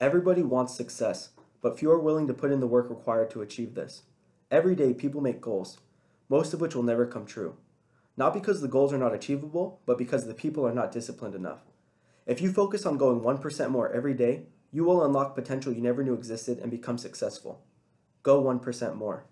Everybody wants success, but few are willing to put in the work required to achieve this. Every day, people make goals, most of which will never come true. Not because the goals are not achievable, but because the people are not disciplined enough. If you focus on going 1% more every day, you will unlock potential you never knew existed and become successful. Go 1% more.